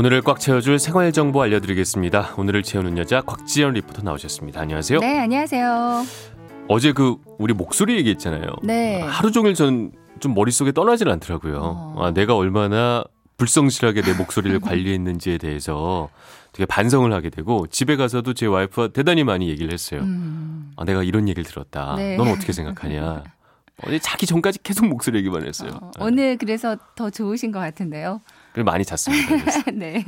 오늘을 꽉 채워줄 생활 정보 알려드리겠습니다. 오늘을 채우는 여자 곽지연 리포터 나오셨습니다. 안녕하세요. 네, 안녕하세요. 어제 그 우리 목소리 얘기했잖아요. 네. 하루 종일 저는 좀 머릿속에 떠나질 않더라고요. 어. 아, 내가 얼마나 불성실하게 내 목소리를 관리했는지에 대해서 되게 반성을 하게 되고 집에 가서도 제 와이프와 대단히 많이 얘기를 했어요. 음, 아, 내가 이런 얘기를 들었다. 네. 넌 어떻게 생각하냐? 어제 자기 전까지 계속 목소리 얘기만 했어요. 어, 네. 오늘 그래서 더 좋으신 것 같은데요. 많이 잤습니다. 네.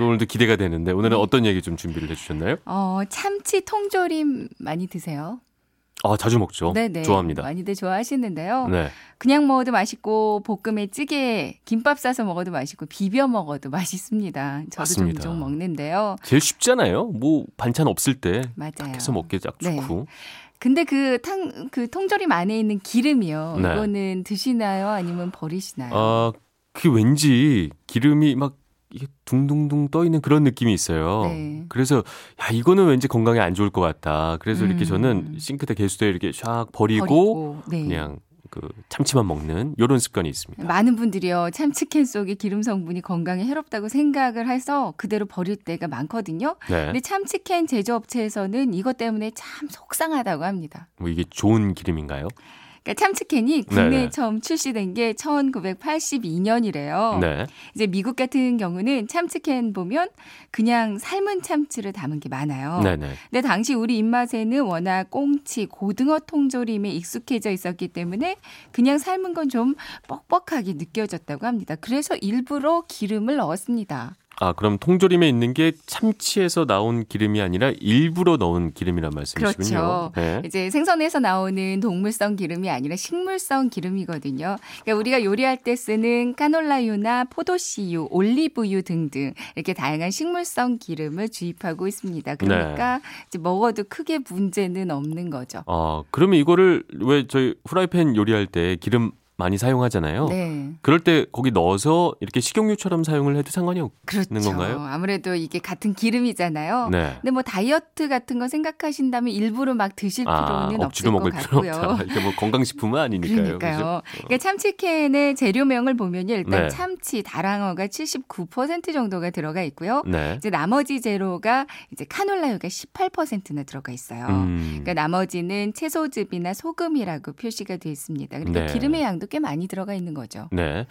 오늘도 기대가 되는데 오늘은 어떤 얘기 좀 준비를 해주셨나요? 어, 참치 통조림 많이 드세요? 아 자주 먹죠. 네네. 좋아합니다. 많이들 좋아하시는데요. 네. 그냥 먹어도 맛있고 볶음에 찌개, 김밥 싸서 먹어도 맛있고 비벼 먹어도 맛있습니다. 저도 맞습니다. 종종 먹는데요. 제일 쉽잖아요. 뭐 반찬 없을 때 맞아요. 딱 해서 먹기 딱 네. 좋고. 근데 그 탕, 그 통조림 안에 있는 기름이요. 네. 이거는 드시나요? 아니면 버리시나요? 아, 그 왠지 기름이 막 이게 둥둥둥 떠 있는 그런 느낌이 있어요. 네. 그래서 야 이거는 왠지 건강에 안 좋을 것 같다. 그래서 이렇게 음. 저는 싱크대 개수대에 이렇게 샥 버리고, 버리고, 네. 그냥 그 참치만 먹는 요런 습관이 있습니다. 많은 분들이요 참치캔 속의 기름 성분이 건강에 해롭다고 생각을 해서 그대로 버릴 때가 많거든요. 네. 근데 참치캔 제조업체에서는 이것 때문에 참 속상하다고 합니다. 뭐 이게 좋은 기름인가요? 그러니까 참치캔이 국내에 네네. 처음 출시된 게 1982년이래요. 네. 이제 미국 같은 경우는 참치캔 보면 그냥 삶은 참치를 담은 게 많아요. 네네. 근데 당시 우리 입맛에는 워낙 꽁치, 고등어 통조림에 익숙해져 있었기 때문에 그냥 삶은 건 좀 뻑뻑하게 느껴졌다고 합니다. 그래서 일부러 기름을 넣었습니다. 아, 그럼 통조림에 있는 게 참치에서 나온 기름이 아니라 일부러 넣은 기름이란 말씀이시군요. 그렇죠. 네. 이제 생선에서 나오는 동물성 기름이 아니라 식물성 기름이거든요. 그러니까 우리가 요리할 때 쓰는 카놀라유나 포도씨유, 올리브유 등등 이렇게 다양한 식물성 기름을 주입하고 있습니다. 네. 그러니까 이제 먹어도 크게 문제는 없는 거죠. 아, 그러면 이거를 왜 저희 후라이팬 요리할 때 기름 많이 사용하잖아요. 네. 그럴 때 거기 넣어서 이렇게 식용유처럼 사용을 해도 상관이 없는 그렇죠. 건가요? 아무래도 이게 같은 기름이잖아요. 네. 근데 뭐 다이어트 같은 거 생각하신다면 일부러 막 드실 아, 필요는 없을 억지로 것 먹을 필요는 같고요. 이게 뭐 건강식품은 아니니까요. 그러니까요. 그죠? 그러니까 참치캔의 재료명을 보면요. 일단 네. 참치, 다랑어가 79% 정도가 들어가 있고요. 네. 이제 나머지 재료가 이제 카놀라유가 18%나 들어가 있어요. 음. 그러니까 나머지는 채소즙이나 소금이라고 표시가 되어 있습니다. 그러니까 네. 기름의 양도 꽤 많이 들어가 있는 거죠. 네.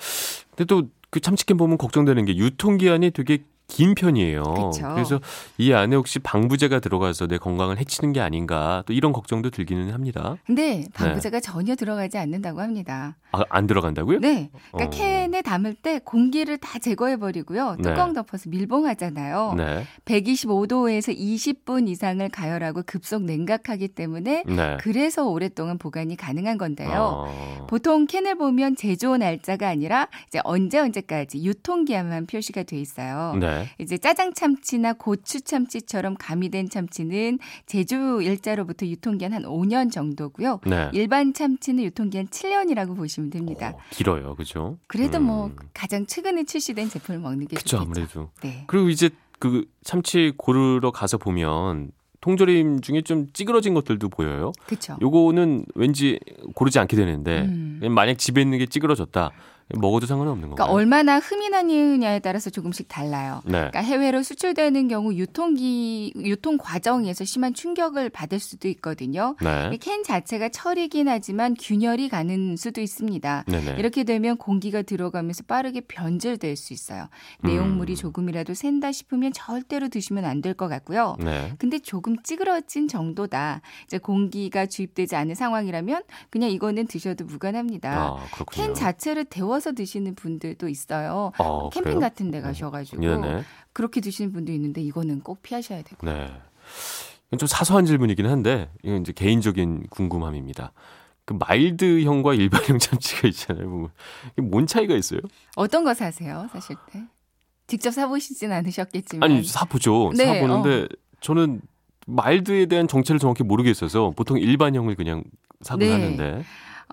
근데 또 그 참치캔 보면 걱정되는 게 유통기한이 되게 긴 편이에요. 그쵸. 래서 이 안에 혹시 방부제가 들어가서 내 건강을 해치는 게 아닌가 또 이런 걱정도 들기는 합니다. 근데 방부제가 전혀 들어가지 않는다고 합니다. 아, 안 들어간다고요? 네. 그러니까 어. 캔에 담을 때 공기를 다 제거해 버리고요. 뚜껑 네. 덮어서 밀봉하잖아요. 네. 125도에서 20분 이상을 가열하고 급속 냉각하기 때문에 네. 그래서 오랫동안 보관이 가능한 건데요. 어. 보통 캔을 보면 제조 날짜가 아니라 이제 언제 언제까지 유통기한만 표시가 돼 있어요. 네. 이제 짜장 참치나 고추 참치처럼 가미된 참치는 제조 일자로부터 유통기한 한 5년 정도고요. 네. 일반 참치는 유통기한 7년이라고 보시면 됩니다. 어, 길어요. 그죠? 그래도 음. 뭐 가장 최근에 출시된 제품을 먹는 게 그쵸, 좋겠죠. 아무래도. 네. 그리고 이제 그 참치 고르러 가서 보면 통조림 중에 좀 찌그러진 것들도 보여요. 그렇죠. 요거는 왠지 고르지 않게 되는데 음. 만약 집에 있는 게 찌그러졌다 먹어도 상관은 없는 그러니까? 얼마나 흠이 나느냐에 따라서 조금씩 달라요. 네. 그러니까 해외로 수출되는 경우 유통기 유통 과정에서 심한 충격을 받을 수도 있거든요. 네. 이캔 자체가 철이긴 하지만 균열이 가는 수도 있습니다. 네네. 이렇게 되면 공기가 들어가면서 빠르게 변질될 수 있어요. 음. 내용물이 조금이라도 샌다 싶으면 절대로 드시면 안 될 것 같고요. 네. 근데 조금 찌그러진 정도다. 이제 공기가 주입되지 않은 상황이라면 그냥 이거는 드셔도 무관합니다. 아. 캔 자체를 데워 서 드시는 분들도 있어요. 아, 캠핑 그래요? 같은 데 가셔가지고 네네. 그렇게 드시는 분도 있는데 이거는 꼭 피하셔야 되고. 네. 좀 사소한 질문이긴 한데 이건 이제 개인적인 궁금함입니다. 그 마일드형과 일반형 참치가 있잖아요. 뭐, 이게 뭔 차이가 있어요? 어떤 거 사세요, 사실 때? 직접 사보시진 않으셨겠지만. 아니 사보죠. 네, 사보는데 저는 mild에 대한 정체를 정확히 모르겠어서 보통 일반형을 그냥 사고 네. 하는데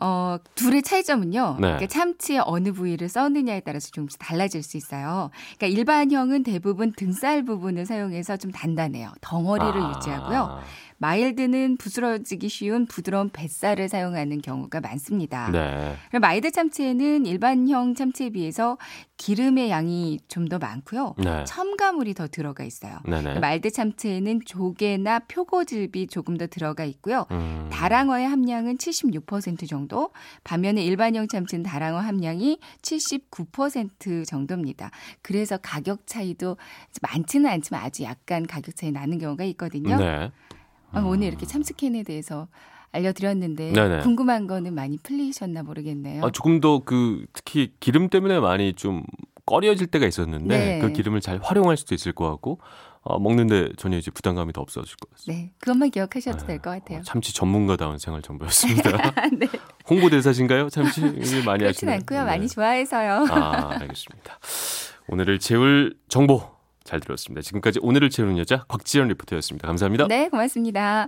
어, 둘의 차이점은요. 네. 그러니까 참치의 어느 부위를 쓰느냐에 따라서 조금씩 달라질 수 있어요. 그러니까 일반형은 대부분 등살 부분을 사용해서 좀 단단해요. 덩어리를 아, 유지하고요. mild는 부스러지기 쉬운 부드러운 뱃살을 사용하는 경우가 많습니다. 네. mild 참치에는 일반형 참치에 비해서 기름의 양이 좀 더 많고요. 네. 첨가물이 더 들어가 있어요. 네네. mild 참치에는 조개나 표고즙이 조금 더 들어가 있고요. 음. 다랑어의 함량은 76% 정도, 반면에 일반형 참치는 다랑어 함량이 79% 정도입니다. 그래서 가격 차이도 많지는 않지만 아주 약간 가격 차이 나는 경우가 있거든요. 네. 아, 오늘 이렇게 참치캔에 대해서 알려드렸는데 네네. 궁금한 거는 많이 풀리셨나 모르겠네요. 아, 조금 더 그 특히 기름 때문에 많이 좀 꺼려질 때가 있었는데 네. 그 기름을 잘 활용할 수도 있을 것 같고 어, 먹는데 전혀 이제 부담감이 더 없어질 것 같습니다. 네, 그것만 기억하셔도 네. 될것 같아요. 어, 참치 전문가다운 생활 정보였습니다. 네, 홍보대사신가요? 참치 일 많이 그렇진 하시나요? 않고요. 네. 많이 좋아해서요. 아, 알겠습니다. 오늘을 채울 정보 잘 들었습니다. 지금까지 오늘을 채우는 여자 곽지연 리포터였습니다. 감사합니다. 네, 고맙습니다.